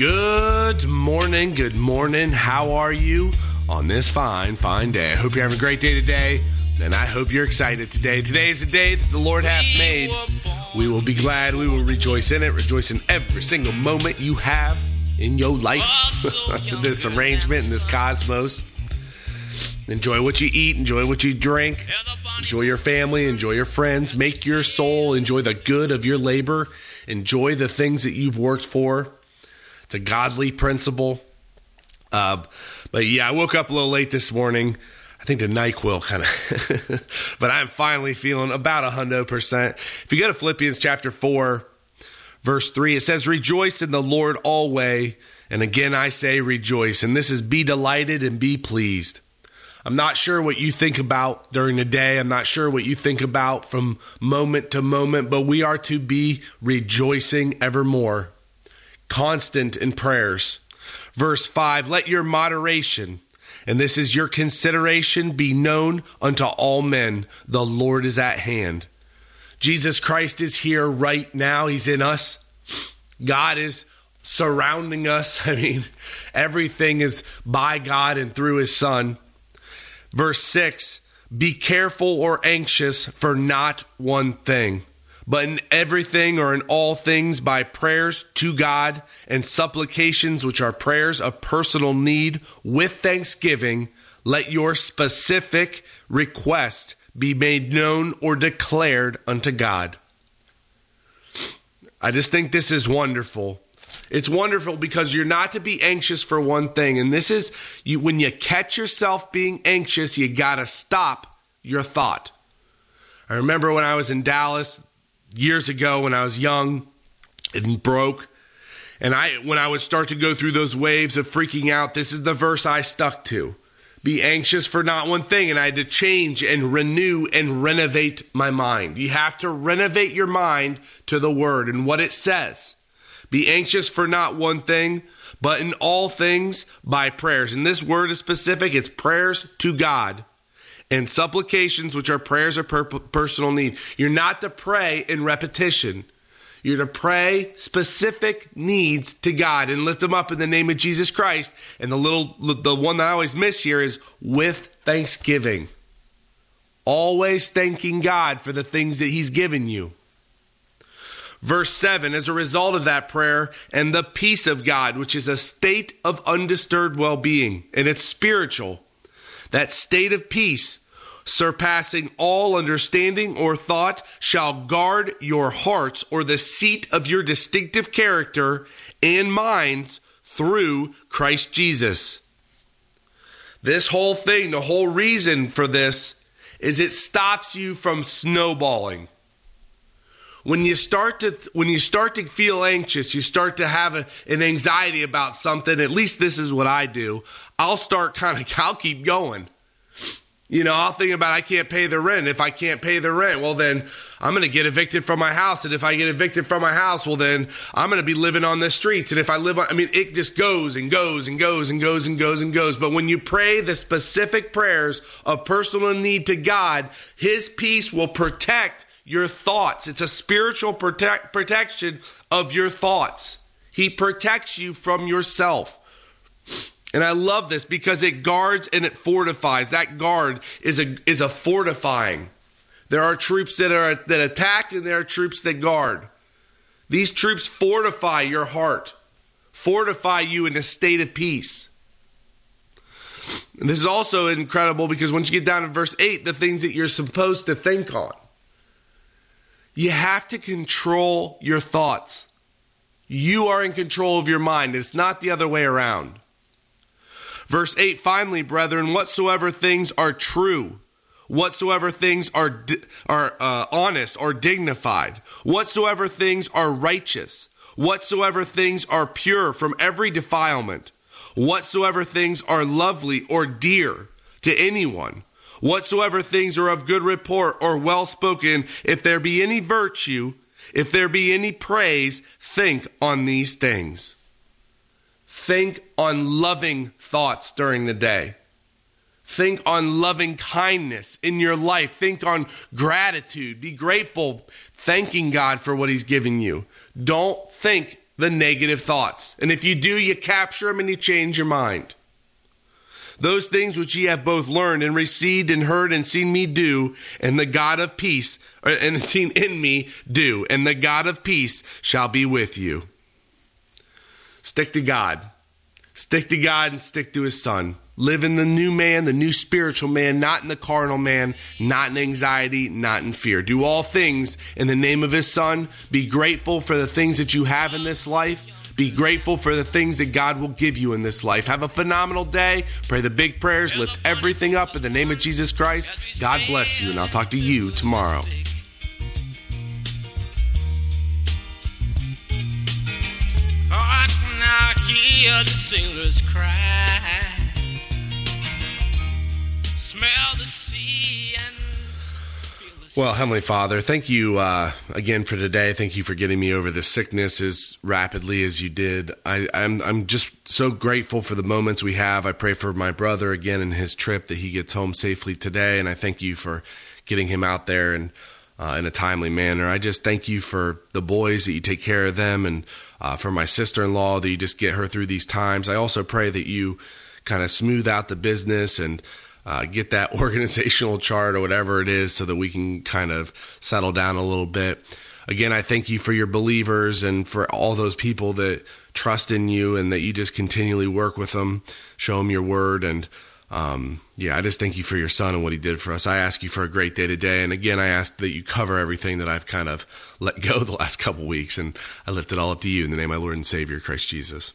Good morning, good morning. How are you on this fine, fine day? I hope you're having a great day today, and I hope you're excited today. Today is the day that the Lord hath made. We will be glad, we will rejoice in it, rejoice in every single moment you have in your life, this arrangement, and this cosmos. Enjoy what you eat, enjoy what you drink, enjoy your family, enjoy your friends, make your soul, enjoy the good of your labor, enjoy the things that you've worked for. It's a godly principle. Uh, but yeah, I woke up a little late this morning. I think the NyQuil kind of, but I'm finally feeling about a hundred percent. If you go to Philippians chapter four, verse three, it says, "Rejoice in the Lord always." And again, I say rejoice. And this is be delighted and be pleased. I'm not sure what you think about during the day. I'm not sure what you think about from moment to moment, but we are to be rejoicing evermore, constant in prayers. Verse 5 Let your moderation, and this is your consideration, be known unto all men. The Lord is at hand. Jesus Christ is here right now, He's in us. God is surrounding us. I mean, everything is by God and through His Son. Verse 6 Be careful or anxious for not one thing, but in everything or in all things by prayers to God and supplications, which are prayers of personal need, with thanksgiving, let your specific request be made known or declared unto God. I just think this is wonderful. It's wonderful because you're not to be anxious for one thing. And this is you when you catch yourself being anxious, you got to stop your thought. I remember when I was in Dallas years ago when I was young and broke and I when I would start to go through those waves of freaking out, this is the verse I stuck to. Be anxious for not one thing. And I had to change and renew and renovate my mind. You have to renovate your mind to the word and what it says. Be anxious for not one thing, but in all things by prayers. And this word is specific, it's prayers to God and supplications, which are prayers of per- personal need. You're not to pray in repetition. You're to pray specific needs to God and lift them up in the name of Jesus Christ. And the little, the one that I always miss here is with thanksgiving. Always thanking God for the things that He's given you. Verse 7 As a result of that prayer, and the peace of God, which is a state of undisturbed well being, and it's spiritual, that state of peace, surpassing all understanding or thought, shall guard your hearts or the seat of your distinctive character and minds through Christ Jesus. This whole thing, the whole reason for this is it stops you from snowballing when you start to when you start to feel anxious you start to have a, an anxiety about something at least this is what i do i'll start kind of i'll keep going you know i'll think about i can't pay the rent if i can't pay the rent well then i'm going to get evicted from my house and if i get evicted from my house well then i'm going to be living on the streets and if i live on i mean it just goes and goes and goes and goes and goes and goes but when you pray the specific prayers of personal need to god his peace will protect your thoughts. It's a spiritual protect, protection of your thoughts. He protects you from yourself. And I love this because it guards and it fortifies. That guard is a is a fortifying. There are troops that are that attack and there are troops that guard. These troops fortify your heart, fortify you in a state of peace. And this is also incredible because once you get down to verse 8, the things that you're supposed to think on. You have to control your thoughts. You are in control of your mind. It's not the other way around. Verse 8 finally, brethren, whatsoever things are true, whatsoever things are, are uh, honest or dignified, whatsoever things are righteous, whatsoever things are pure from every defilement, whatsoever things are lovely or dear to anyone, Whatsoever things are of good report or well spoken, if there be any virtue, if there be any praise, think on these things. Think on loving thoughts during the day. Think on loving kindness in your life. Think on gratitude. Be grateful, thanking God for what He's given you. Don't think the negative thoughts. And if you do, you capture them and you change your mind. Those things which ye have both learned and received and heard and seen me do, and the God of peace, uh, and seen in me do, and the God of peace shall be with you. Stick to God. Stick to God and stick to His Son. Live in the new man, the new spiritual man, not in the carnal man, not in anxiety, not in fear. Do all things in the name of His Son. Be grateful for the things that you have in this life be grateful for the things that God will give you in this life. Have a phenomenal day. Pray the big prayers. Lift everything up in the name of Jesus Christ. God bless you, and I'll talk to you tomorrow. Hear the sailors cry. Smell the sea well, Heavenly Father, thank you uh, again for today. Thank you for getting me over the sickness as rapidly as you did. I, I'm I'm just so grateful for the moments we have. I pray for my brother again in his trip that he gets home safely today, and I thank you for getting him out there and uh, in a timely manner. I just thank you for the boys that you take care of them, and uh, for my sister-in-law that you just get her through these times. I also pray that you kind of smooth out the business and uh, get that organizational chart or whatever it is so that we can kind of settle down a little bit. Again, I thank you for your believers and for all those people that trust in you and that you just continually work with them, show them your word. And um, yeah, I just thank you for your son and what he did for us. I ask you for a great day today. And again, I ask that you cover everything that I've kind of let go the last couple weeks. And I lift it all up to you in the name of my Lord and Savior, Christ Jesus.